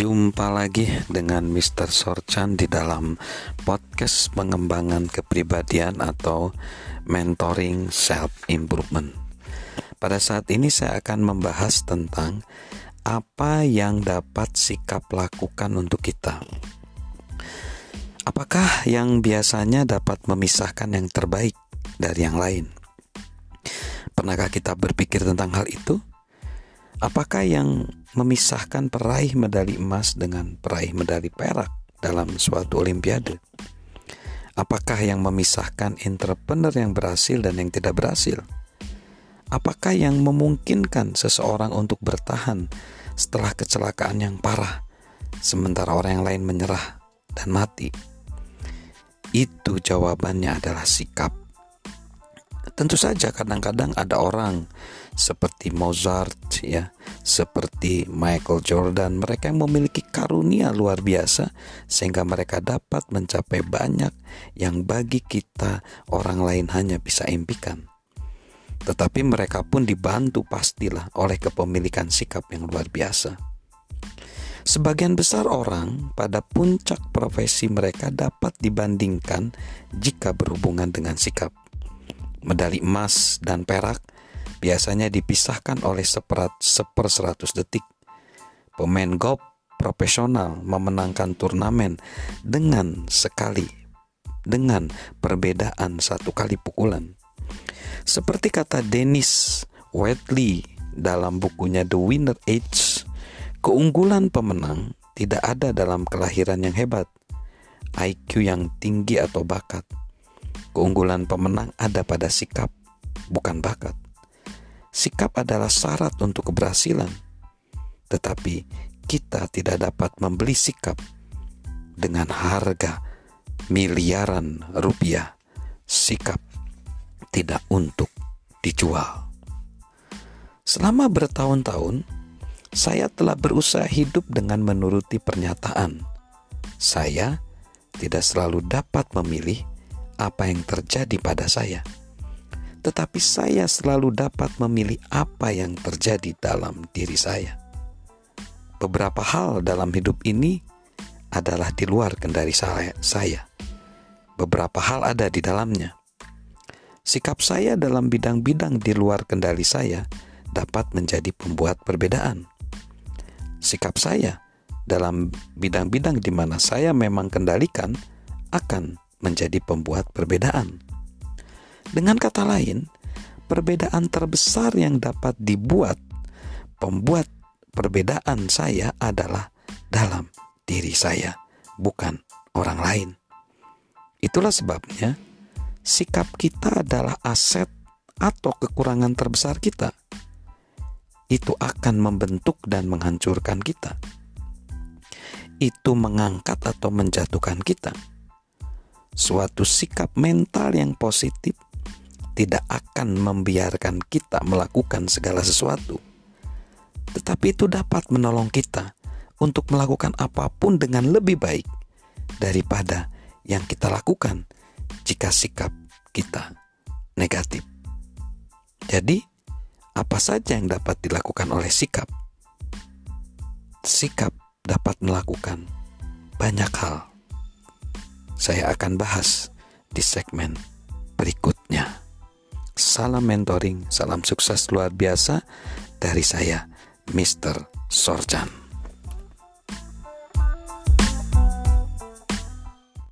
Jumpa lagi dengan Mr. Sorchan di dalam podcast pengembangan kepribadian atau mentoring self improvement. Pada saat ini saya akan membahas tentang apa yang dapat sikap lakukan untuk kita. Apakah yang biasanya dapat memisahkan yang terbaik dari yang lain? Pernahkah kita berpikir tentang hal itu? Apakah yang memisahkan peraih medali emas dengan peraih medali perak dalam suatu olimpiade? Apakah yang memisahkan entrepreneur yang berhasil dan yang tidak berhasil? Apakah yang memungkinkan seseorang untuk bertahan setelah kecelakaan yang parah, sementara orang yang lain menyerah dan mati? Itu jawabannya adalah sikap. Tentu saja kadang-kadang ada orang seperti Mozart ya, seperti Michael Jordan, mereka yang memiliki karunia luar biasa sehingga mereka dapat mencapai banyak yang bagi kita orang lain hanya bisa impikan. Tetapi mereka pun dibantu pastilah oleh kepemilikan sikap yang luar biasa. Sebagian besar orang pada puncak profesi mereka dapat dibandingkan jika berhubungan dengan sikap. Medali emas dan perak biasanya dipisahkan oleh seperat seper seratus detik. Pemain golf profesional memenangkan turnamen dengan sekali dengan perbedaan satu kali pukulan. Seperti kata Dennis Whitley dalam bukunya The Winner Age, keunggulan pemenang tidak ada dalam kelahiran yang hebat, IQ yang tinggi atau bakat. Keunggulan pemenang ada pada sikap, bukan bakat. Sikap adalah syarat untuk keberhasilan, tetapi kita tidak dapat membeli sikap dengan harga miliaran rupiah. Sikap tidak untuk dijual. Selama bertahun-tahun, saya telah berusaha hidup dengan menuruti pernyataan. Saya tidak selalu dapat memilih apa yang terjadi pada saya tetapi saya selalu dapat memilih apa yang terjadi dalam diri saya. Beberapa hal dalam hidup ini adalah di luar kendali saya. Beberapa hal ada di dalamnya. Sikap saya dalam bidang-bidang di luar kendali saya dapat menjadi pembuat perbedaan. Sikap saya dalam bidang-bidang di mana saya memang kendalikan akan menjadi pembuat perbedaan. Dengan kata lain, perbedaan terbesar yang dapat dibuat pembuat perbedaan saya adalah dalam diri saya, bukan orang lain. Itulah sebabnya sikap kita adalah aset atau kekurangan terbesar kita. Itu akan membentuk dan menghancurkan kita. Itu mengangkat atau menjatuhkan kita. Suatu sikap mental yang positif tidak akan membiarkan kita melakukan segala sesuatu, tetapi itu dapat menolong kita untuk melakukan apa pun dengan lebih baik daripada yang kita lakukan jika sikap kita negatif. Jadi, apa saja yang dapat dilakukan oleh sikap? Sikap dapat melakukan banyak hal. Saya akan bahas di segmen berikutnya. Salam mentoring, salam sukses luar biasa dari saya, Mr. Sorjan.